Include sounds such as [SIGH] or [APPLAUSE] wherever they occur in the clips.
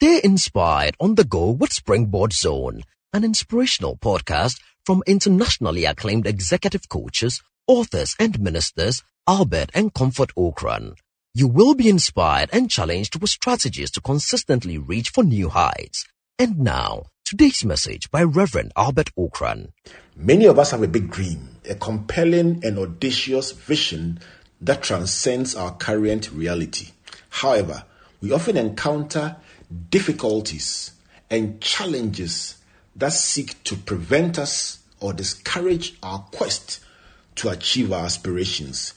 Stay inspired on the go with Springboard Zone, an inspirational podcast from internationally acclaimed executive coaches, authors, and ministers Albert and Comfort Ocran. You will be inspired and challenged with strategies to consistently reach for new heights. And now, today's message by Reverend Albert Ocran. Many of us have a big dream, a compelling and audacious vision that transcends our current reality. However, we often encounter difficulties and challenges that seek to prevent us or discourage our quest to achieve our aspirations.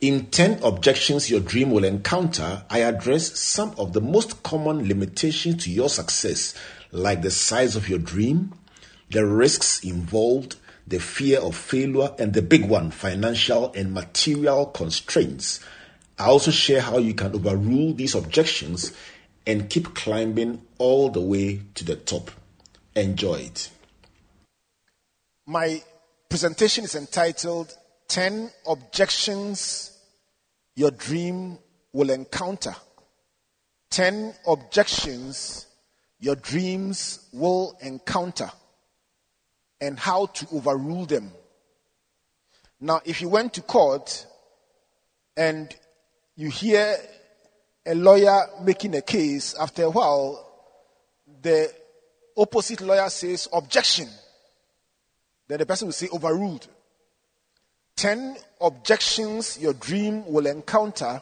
In 10 objections your dream will encounter, I address some of the most common limitations to your success, like the size of your dream, the risks involved, the fear of failure, and the big one, financial and material constraints. I also share how you can overrule these objections and keep climbing all the way to the top. Enjoy it. My presentation is entitled 10 Objections Your Dream Will Encounter. 10 Objections Your Dreams Will Encounter and how to overrule them. Now, if you went to court and you hear a lawyer making a case, after a while, the opposite lawyer says objection. Then the person will say overruled. Ten objections your dream will encounter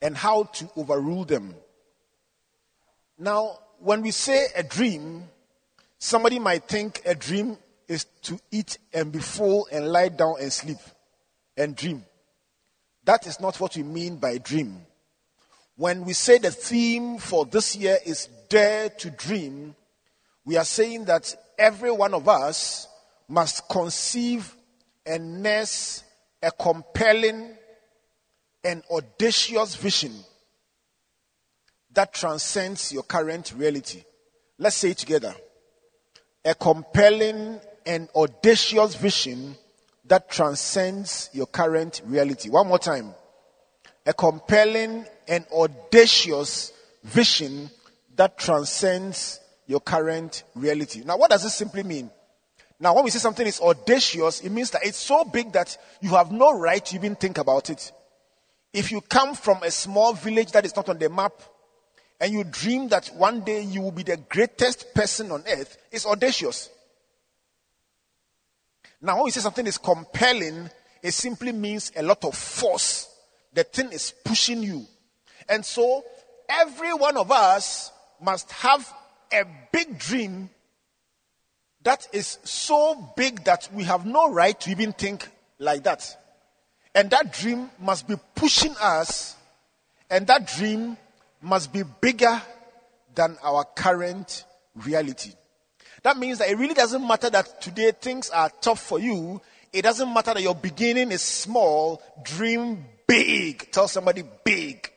and how to overrule them. Now, when we say a dream, somebody might think a dream is to eat and be full and lie down and sleep and dream. That is not what we mean by dream. When we say the theme for this year is Dare to Dream, we are saying that every one of us must conceive and nurse a compelling and audacious vision that transcends your current reality. Let's say it together. A compelling and audacious vision that transcends your current reality. One more time. A compelling and audacious vision that transcends your current reality. Now, what does this simply mean? Now, when we say something is audacious, it means that it's so big that you have no right to even think about it. If you come from a small village that is not on the map, and you dream that one day you will be the greatest person on earth, it's audacious. Now, when we say something is compelling, it simply means a lot of force. The thing is pushing you. And so, every one of us must have a big dream that is so big that we have no right to even think like that. And that dream must be pushing us, and that dream must be bigger than our current reality. That means that it really doesn't matter that today things are tough for you. It doesn't matter that your beginning is small. Dream big. Tell somebody big.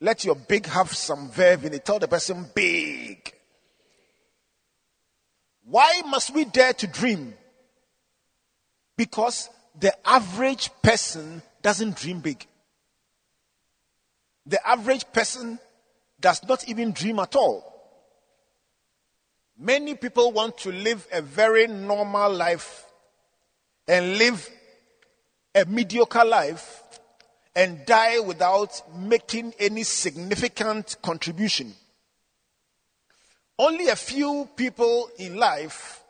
Let your big have some verve in it. Tell the person big. Why must we dare to dream? Because the average person doesn't dream big. The average person does not even dream at all. Many people want to live a very normal life and live a mediocre life and die without making any significant contribution. Only a few people in life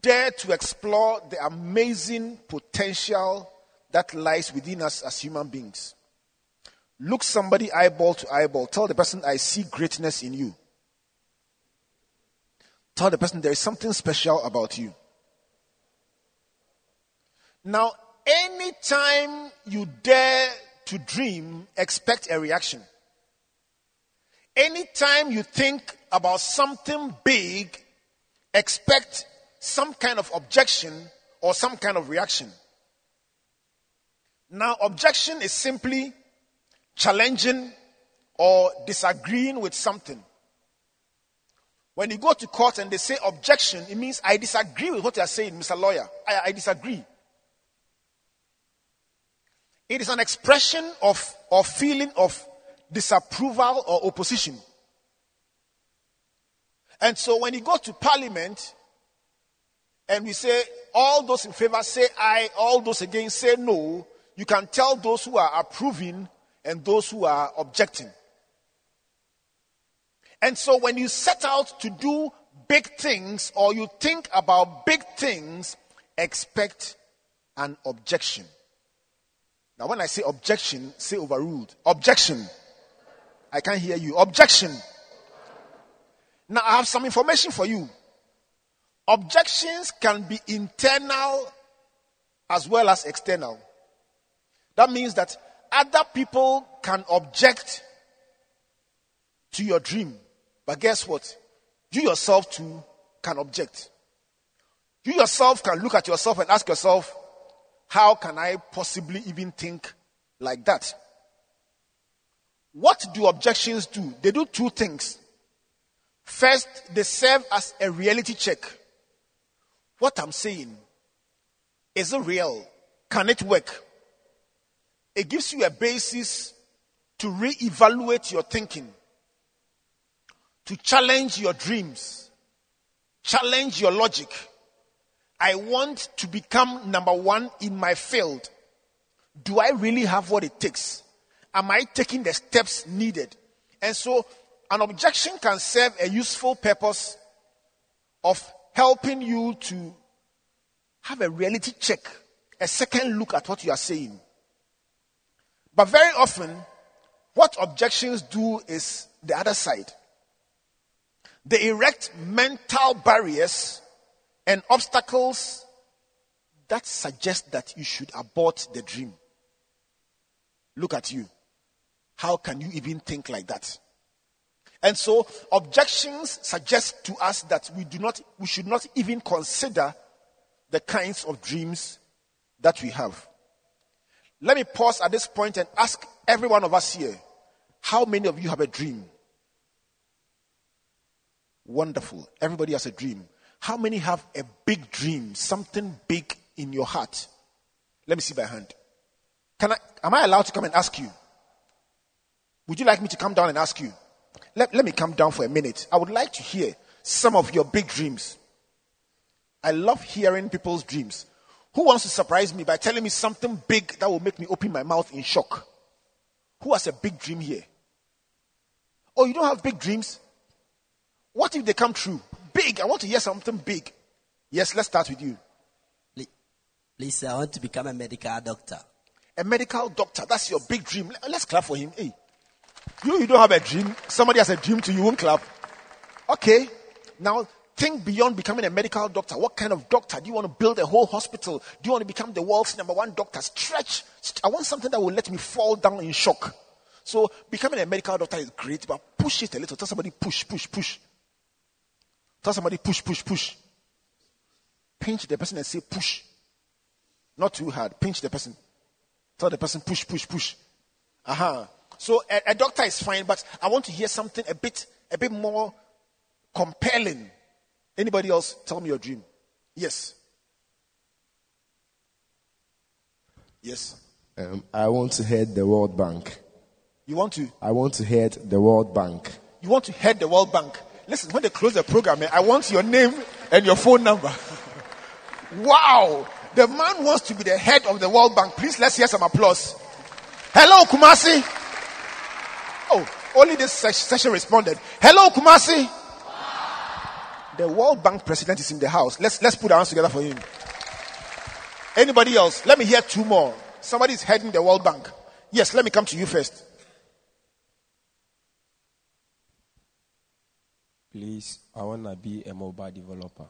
dare to explore the amazing potential that lies within us as human beings. Look somebody eyeball to eyeball. Tell the person, I see greatness in you. Tell the person there is something special about you. Now, anytime you dare to dream, expect a reaction. Anytime you think about something big, expect some kind of objection or some kind of reaction. Now, objection is simply challenging or disagreeing with something. When you go to court and they say objection, it means I disagree with what you are saying, Mr. Lawyer. I, I disagree. It is an expression of, of feeling of disapproval or opposition. And so when you go to parliament and we say, all those in favor say aye, all those against say no, you can tell those who are approving and those who are objecting. And so when you set out to do big things or you think about big things, expect an objection. Now, when I say objection, say overruled. Objection. I can't hear you. Objection. Now, I have some information for you. Objections can be internal as well as external. That means that other people can object to your dream. But guess what? You yourself too can object. You yourself can look at yourself and ask yourself, how can I possibly even think like that? What do objections do? They do two things. First, they serve as a reality check. What I'm saying, is it real? Can it work? It gives you a basis to reevaluate your thinking, to challenge your dreams, challenge your logic. I want to become number one in my field. Do I really have what it takes? Am I taking the steps needed? And so, an objection can serve a useful purpose of helping you to have a reality check, a second look at what you are saying. But very often, what objections do is the other side. They erect mental barriers and obstacles that suggest that you should abort the dream. Look at you. How can you even think like that? And so objections suggest to us that we do not we should not even consider the kinds of dreams that we have. Let me pause at this point and ask every one of us here how many of you have a dream? Wonderful. Everybody has a dream. How many have a big dream, something big in your heart? Let me see by hand. Can I, am I allowed to come and ask you? Would you like me to come down and ask you? Let, let me come down for a minute. I would like to hear some of your big dreams. I love hearing people's dreams. Who wants to surprise me by telling me something big that will make me open my mouth in shock? Who has a big dream here? Oh, you don't have big dreams? What if they come true? Big. I want to hear something big. Yes, let's start with you. Please, I want to become a medical doctor. A medical doctor. That's your big dream. Let's clap for him. Hey. You, you don't have a dream. Somebody has a dream to you, won't clap. Okay. Now, think beyond becoming a medical doctor. What kind of doctor? Do you want to build a whole hospital? Do you want to become the world's number one doctor? Stretch. I want something that will let me fall down in shock. So becoming a medical doctor is great, but push it a little. Tell somebody push, push, push. Tell somebody push, push, push. Pinch the person and say push. Not too hard. Pinch the person. Tell the person push, push, push. Aha. Uh-huh. So a, a doctor is fine, but I want to hear something a bit, a bit more compelling. Anybody else? Tell me your dream. Yes. Yes. Um, I want to head the World Bank. You want to? I want to head the World Bank. You want to head the World Bank? Listen, when they close the program, eh, I want your name and your phone number. [LAUGHS] wow. The man wants to be the head of the World Bank. Please let's hear some applause. Hello, Kumasi. Oh, only this session responded. Hello, Kumasi. The World Bank president is in the house. Let's let's put our hands together for him. Anybody else? Let me hear two more. Somebody is heading the World Bank. Yes, let me come to you first. Please, I want to be a mobile developer.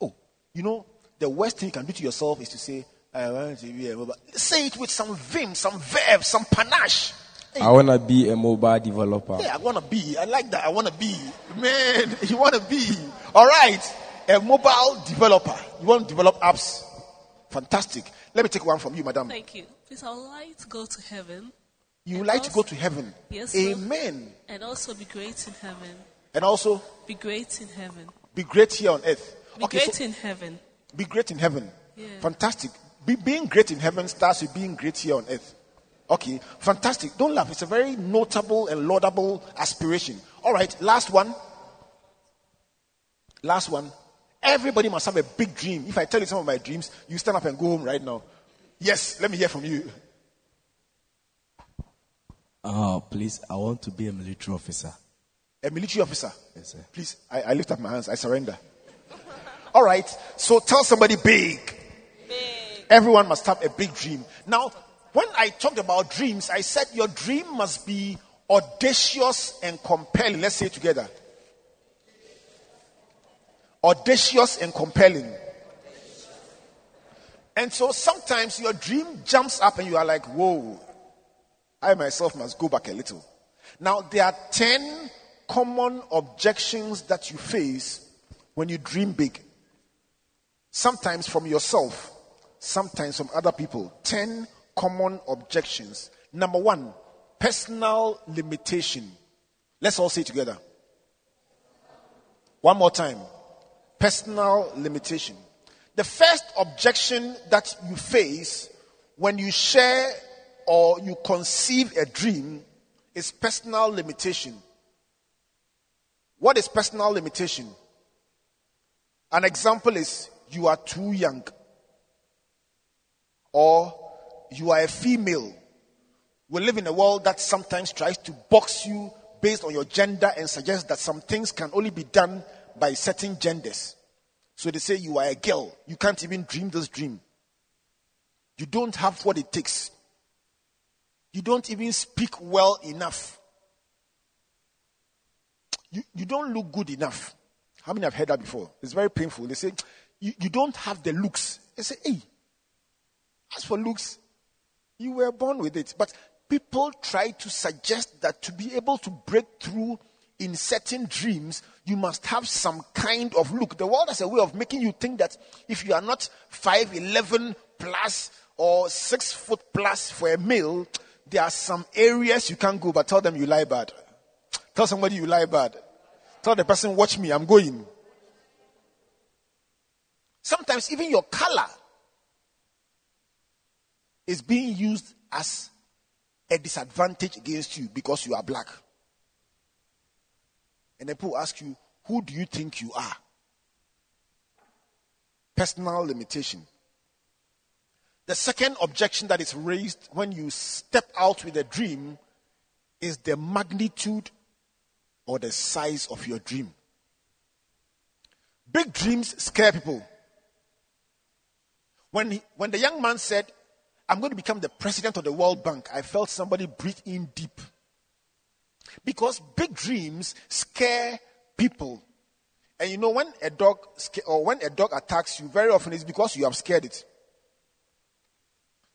Oh, you know, the worst thing you can do to yourself is to say, I want to be a mobile. Say it with some vim, some verve, some panache. Hey. I want to be a mobile developer. Yeah, I want to be. I like that. I want to be. Man, [LAUGHS] you want to be. All right. A mobile developer. You want to develop apps? Fantastic. Let me take one from you, madam. Thank you. Please, I would like to go to heaven. You would like also, to go to heaven? Yes. Amen. And also be great in heaven. And also? Be great in heaven. Be great here on earth. Be okay, great so in heaven. Be great in heaven. Yeah. Fantastic. Be, being great in heaven starts with being great here on earth. Okay, fantastic. Don't laugh. It's a very notable and laudable aspiration. All right, last one. Last one. Everybody must have a big dream. If I tell you some of my dreams, you stand up and go home right now. Yes, let me hear from you. Uh, please, I want to be a military officer. A military officer. Yes, sir. Please, I, I lift up my hands. I surrender. [LAUGHS] All right. So tell somebody big. big. Everyone must have a big dream. Now, when I talked about dreams, I said your dream must be audacious and compelling. Let's say it together. Audacious and compelling. And so sometimes your dream jumps up and you are like, whoa, I myself must go back a little. Now, there are 10 common objections that you face when you dream big. Sometimes from yourself, sometimes from other people. 10 common objections. Number one, personal limitation. Let's all say together. One more time. Personal limitation. The first objection that you face when you share or you conceive a dream is personal limitation. What is personal limitation? An example is you are too young, or you are a female. We live in a world that sometimes tries to box you based on your gender and suggests that some things can only be done by certain genders. So they say you are a girl. You can't even dream this dream. You don't have what it takes. You don't even speak well enough. You, you don't look good enough. How many have heard that before? It's very painful. They say, you, you don't have the looks. They say, hey, as for looks, you were born with it. But people try to suggest that to be able to break through in certain dreams, you must have some kind of look. The world has a way of making you think that if you are not 5'11 plus or 6 foot plus for a male, there are some areas you can't go, but tell them you lie bad. Tell somebody you lie bad. Tell the person, watch me, I'm going. Sometimes even your color is being used as a disadvantage against you because you are black. And then people ask you, who do you think you are? Personal limitation. The second objection that is raised when you step out with a dream is the magnitude or the size of your dream. Big dreams scare people. When, he, when the young man said, I'm going to become the president of the World Bank, I felt somebody breathe in deep. Because big dreams scare people. And you know, when a dog or when a dog attacks you, very often it's because you have scared it.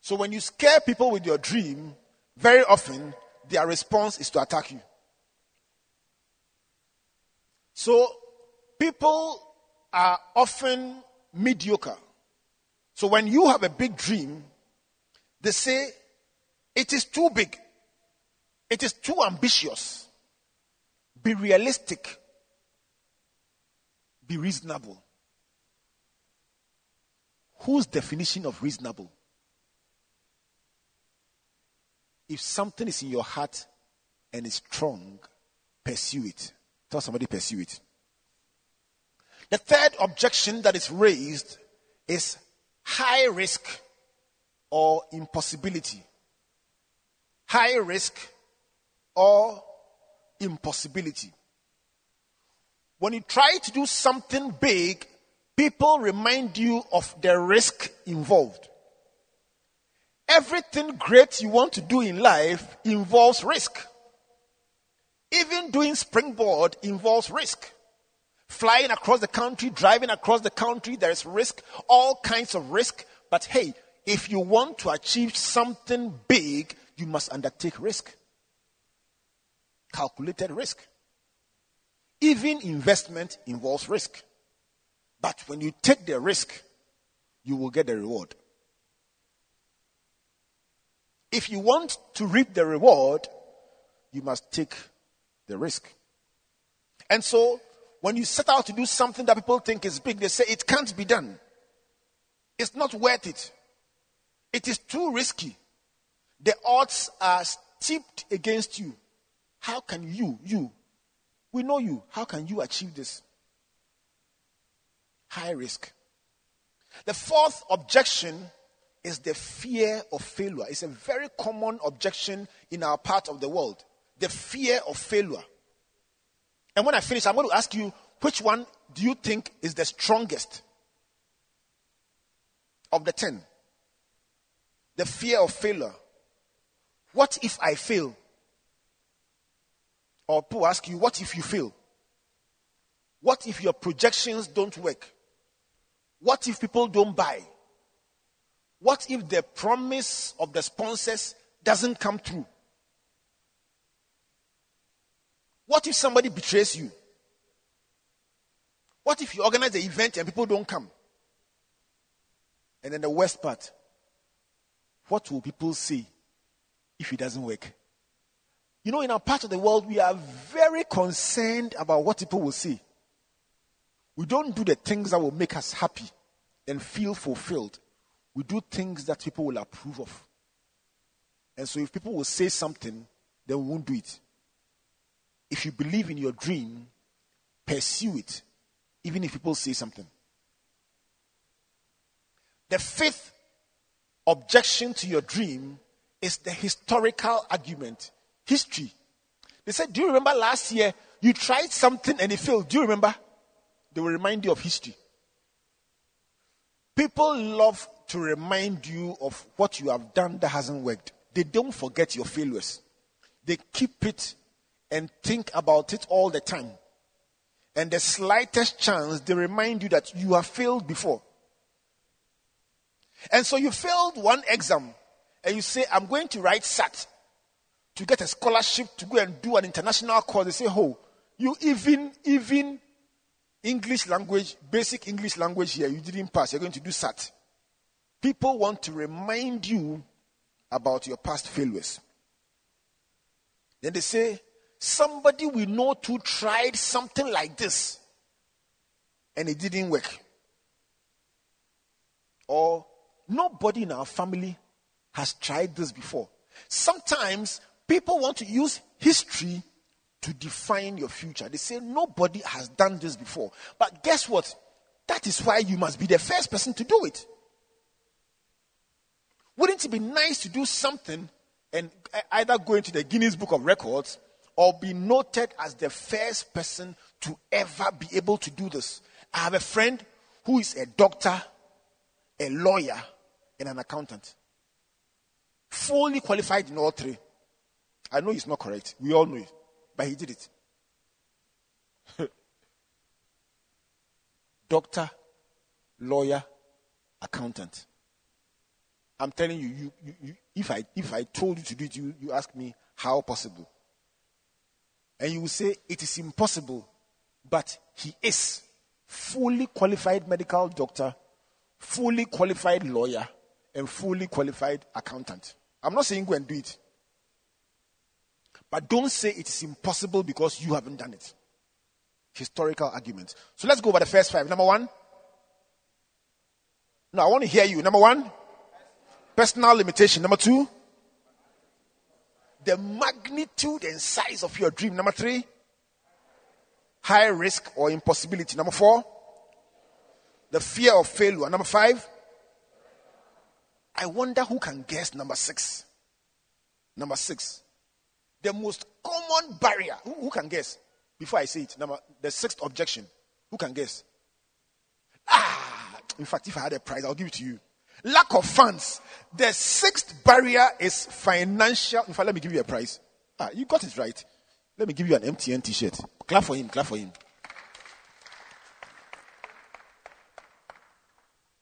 So when you scare people with your dream, very often their response is to attack you. So people are often mediocre. So when you have a big dream, they say it is too big. It is too ambitious. Be realistic. Be reasonable. Whose definition of reasonable? If something is in your heart and is strong, pursue it. Tell somebody, pursue it. The third objection that is raised is high risk or impossibility. High risk or impossibility. When you try to do something big, people remind you of the risk involved. Everything great you want to do in life involves risk. Even doing springboard involves risk. Flying across the country, driving across the country, there is risk, all kinds of risk. But hey, if you want to achieve something big, you must undertake risk. Calculated risk. Even investment involves risk. But when you take the risk, you will get the reward. If you want to reap the reward, you must take the risk. And so, when you set out to do something that people think is big, they say it can't be done. It's not worth it. It is too risky. The odds are steeped against you. How can you, you, we know you, how can you achieve this? High risk. The fourth objection is the fear of failure. It's a very common objection in our part of the world. The fear of failure. And when I finish, I'm going to ask you which one do you think is the strongest of the ten? The fear of failure. What if I fail? Or people ask you, what if you fail? What if your projections don't work? What if people don't buy? What if the promise of the sponsors doesn't come through? What if somebody betrays you? What if you organize the event and people don't come? And then the worst part what will people say if it doesn't work? You know, in our part of the world, we are very concerned about what people will say. We don't do the things that will make us happy and feel fulfilled. We do things that people will approve of. And so, if people will say something, then we won't do it. If you believe in your dream, pursue it, even if people say something. The fifth objection to your dream is the historical argument. History. They said, Do you remember last year you tried something and it failed? Do you remember? They will remind you of history. People love to remind you of what you have done that hasn't worked. They don't forget your failures, they keep it and think about it all the time. And the slightest chance, they remind you that you have failed before. And so you failed one exam and you say, I'm going to write SAT to get a scholarship to go and do an international course. They say, Oh, you even, even English language, basic English language here, you didn't pass. You're going to do SAT. People want to remind you about your past failures. Then they say, somebody we know to tried something like this and it didn't work. Or nobody in our family has tried this before. Sometimes people want to use history to define your future. They say nobody has done this before. But guess what? That is why you must be the first person to do it. Wouldn't it be nice to do something and either go into the Guinness Book of Records or be noted as the first person to ever be able to do this? I have a friend who is a doctor, a lawyer, and an accountant. Fully qualified in all three. I know it's not correct. We all know it. But he did it. [LAUGHS] Doctor, lawyer, accountant. I'm telling you, you, you, you, if, I, if I told you to do it, you, you ask me, how possible? And you will say, it is impossible. But he is fully qualified medical doctor, fully qualified lawyer, and fully qualified accountant. I'm not saying go and do it. But don't say it is impossible because you haven't done it. Historical arguments. So let's go over the first five. Number one. No, I want to hear you. Number one, personal limitation. Number two, the magnitude and size of your dream. Number three, high risk or impossibility. Number four, the fear of failure. Number five, I wonder who can guess number six. Number six, the most common barrier. Who, who can guess? Before I say it, number the sixth objection. Who can guess? Ah, in fact, if I had a prize, I'll give it to you. Lack of funds. The sixth barrier is financial. In fact, let me give you a prize. Ah, you got it right. Let me give you an MTN t-shirt. Clap for him, clap for him.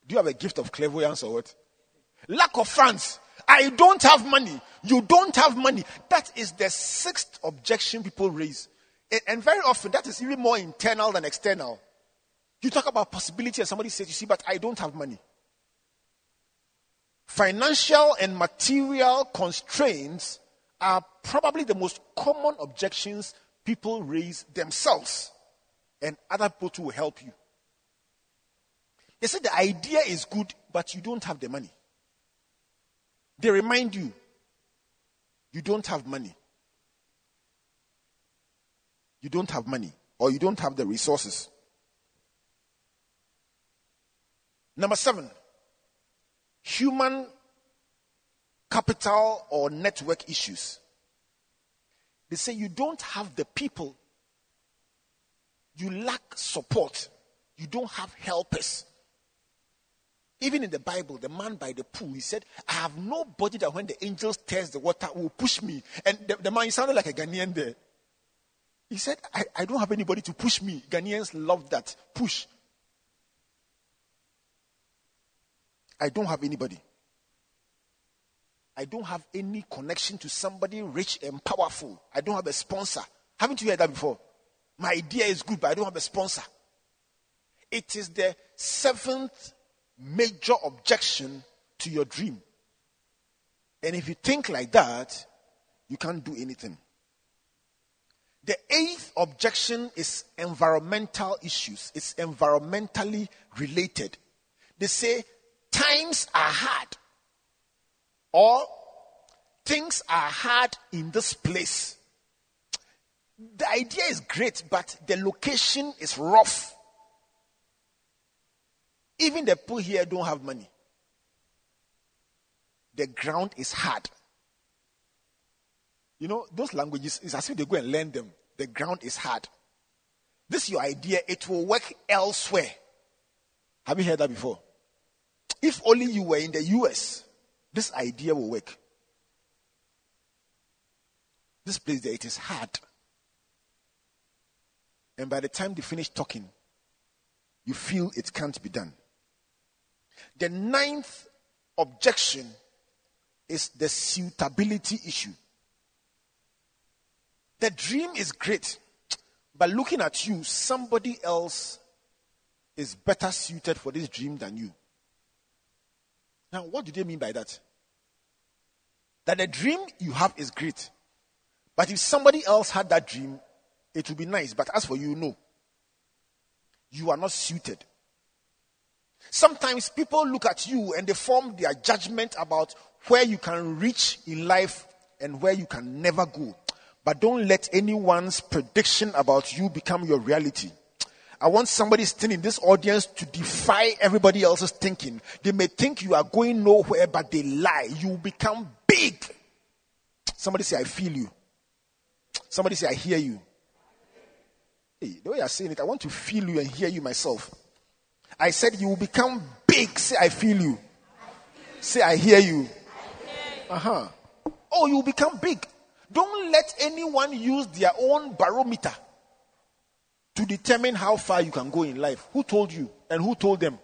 Do you have a gift of clairvoyance or what? Lack of funds. I don't have money. You don't have money. That is the sixth objection people raise. And very often, that is even more internal than external. You talk about possibility, and somebody says, You see, but I don't have money. Financial and material constraints are probably the most common objections people raise themselves, and other people will help you. They say the idea is good, but you don't have the money. They remind you you don't have money. You don't have money, or you don't have the resources. Number seven, human capital or network issues. They say you don't have the people, you lack support, you don't have helpers. Even in the Bible, the man by the pool, he said, I have nobody that when the angels test the water will push me. And the, the man sounded like a Ghanaian there. He said, I, I don't have anybody to push me. Ghanaians love that. Push. I don't have anybody. I don't have any connection to somebody rich and powerful. I don't have a sponsor. Haven't you heard that before? My idea is good, but I don't have a sponsor. It is the seventh major objection to your dream. And if you think like that, you can't do anything. The eighth objection is environmental issues. It's environmentally related. They say times are hard or things are hard in this place. The idea is great, but the location is rough. Even the poor here don't have money. The ground is hard. You know, those languages, it's as if they go and learn them. The ground is hard. This is your idea, it will work elsewhere. Have you heard that before? If only you were in the US, this idea will work. This place there, it is hard. And by the time they finish talking, you feel it can't be done. The ninth objection is the suitability issue. The dream is great, but looking at you, somebody else is better suited for this dream than you. Now, what do they mean by that? That the dream you have is great, but if somebody else had that dream, it would be nice. But as for you, no. You are not suited. Sometimes people look at you and they form their judgment about where you can reach in life and where you can never go. But don't let anyone's prediction about you become your reality. I want somebody sitting in this audience to defy everybody else's thinking. They may think you are going nowhere, but they lie. You will become big. Somebody say, I feel you. Somebody say, I hear you. Hey, the way you're saying it, I want to feel you and hear you myself. I said, You will become big. Say, I feel you. Say, I hear you. Uh huh. Oh, you will become big. Don't let anyone use their own barometer to determine how far you can go in life. Who told you and who told them?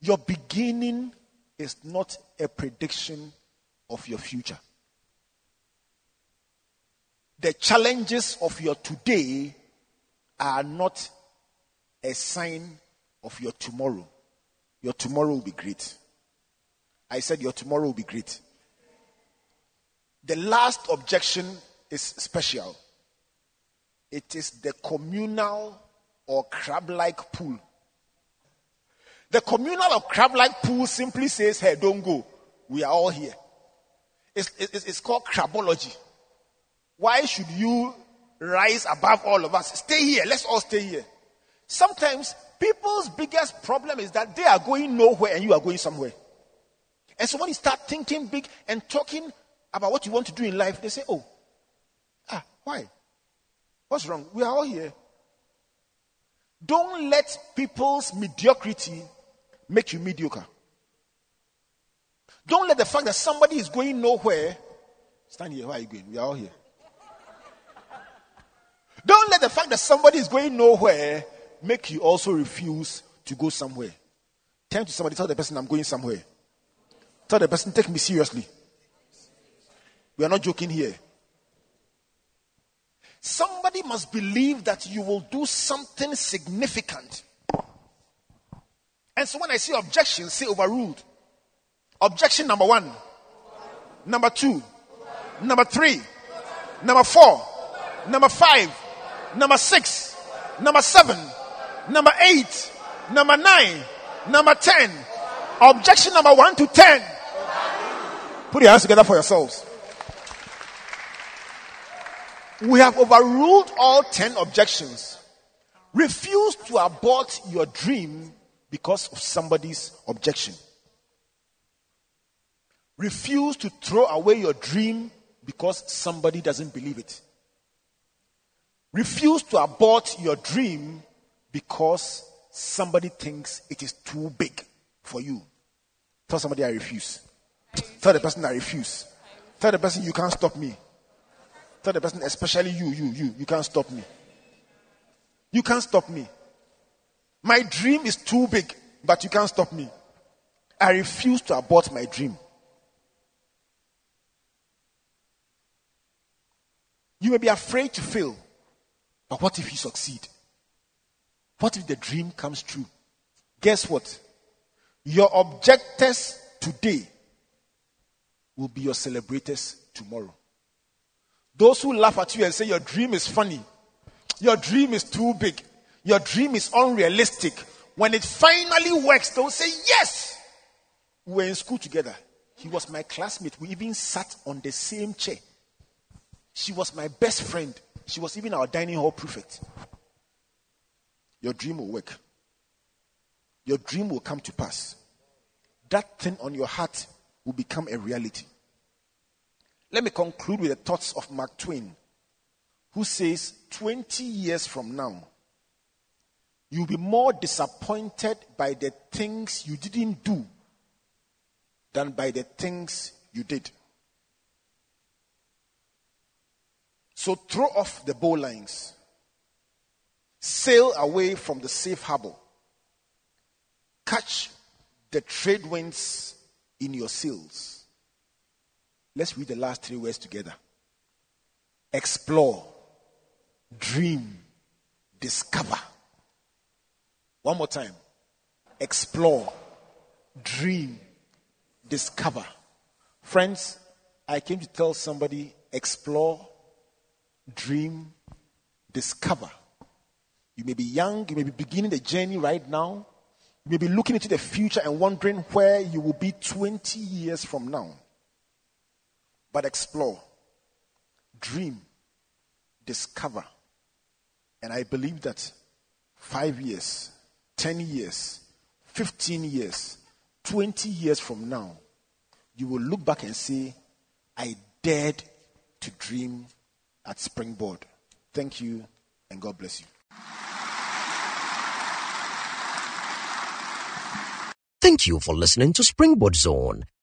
Your beginning is not a prediction of your future. The challenges of your today are not a sign of your tomorrow. Your tomorrow will be great. I said your tomorrow will be great. The last objection is special. It is the communal or crab like pool. The communal or crab like pool simply says, Hey, don't go. We are all here. It's, it's, it's called crabology. Why should you rise above all of us? Stay here. Let's all stay here. Sometimes people's biggest problem is that they are going nowhere and you are going somewhere. And so when you start thinking big and talking about what you want to do in life, they say, Oh, ah, why? What's wrong? We are all here. Don't let people's mediocrity make you mediocre. Don't let the fact that somebody is going nowhere stand here. Where are you going? We are all here. Don't let the fact that somebody is going nowhere make you also refuse to go somewhere. Turn to somebody, tell the person I'm going somewhere. Tell the person, take me seriously. We are not joking here. Somebody must believe that you will do something significant. And so when I see objection, say overruled. Objection number one, number two, number three, number four, number five, number six, number seven, number eight, number nine, number ten. Objection number one to ten. Put your hands together for yourselves. We have overruled all 10 objections. Refuse to abort your dream because of somebody's objection. Refuse to throw away your dream because somebody doesn't believe it. Refuse to abort your dream because somebody thinks it is too big for you. Tell somebody I refuse. Tell the person I refuse. Tell the person you can't stop me. Tell the person, especially you, you, you, you can't stop me. You can't stop me. My dream is too big, but you can't stop me. I refuse to abort my dream. You may be afraid to fail, but what if you succeed? What if the dream comes true? Guess what? Your objectors today will be your celebrators tomorrow. Those who laugh at you and say your dream is funny, your dream is too big, your dream is unrealistic, when it finally works, they'll say, Yes! We were in school together. He was my classmate. We even sat on the same chair. She was my best friend. She was even our dining hall prefect. Your dream will work. Your dream will come to pass. That thing on your heart will become a reality. Let me conclude with the thoughts of Mark Twain, who says 20 years from now, you'll be more disappointed by the things you didn't do than by the things you did. So throw off the bowlines, sail away from the safe harbor, catch the trade winds in your sails Let's read the last three words together explore, dream, discover. One more time explore, dream, discover. Friends, I came to tell somebody explore, dream, discover. You may be young, you may be beginning the journey right now. You may be looking into the future and wondering where you will be 20 years from now but explore, dream, discover. And I believe that five years, 10 years, 15 years, 20 years from now, you will look back and say, I dared to dream at Springboard. Thank you, and God bless you. Thank you for listening to Springboard Zone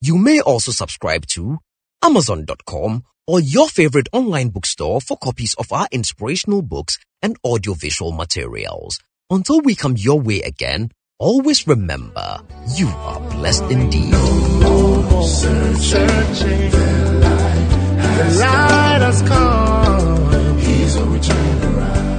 You may also subscribe to Amazon.com or your favorite online bookstore for copies of our inspirational books and audiovisual materials. Until we come your way again, always remember you are blessed indeed. The light has come. He's a return.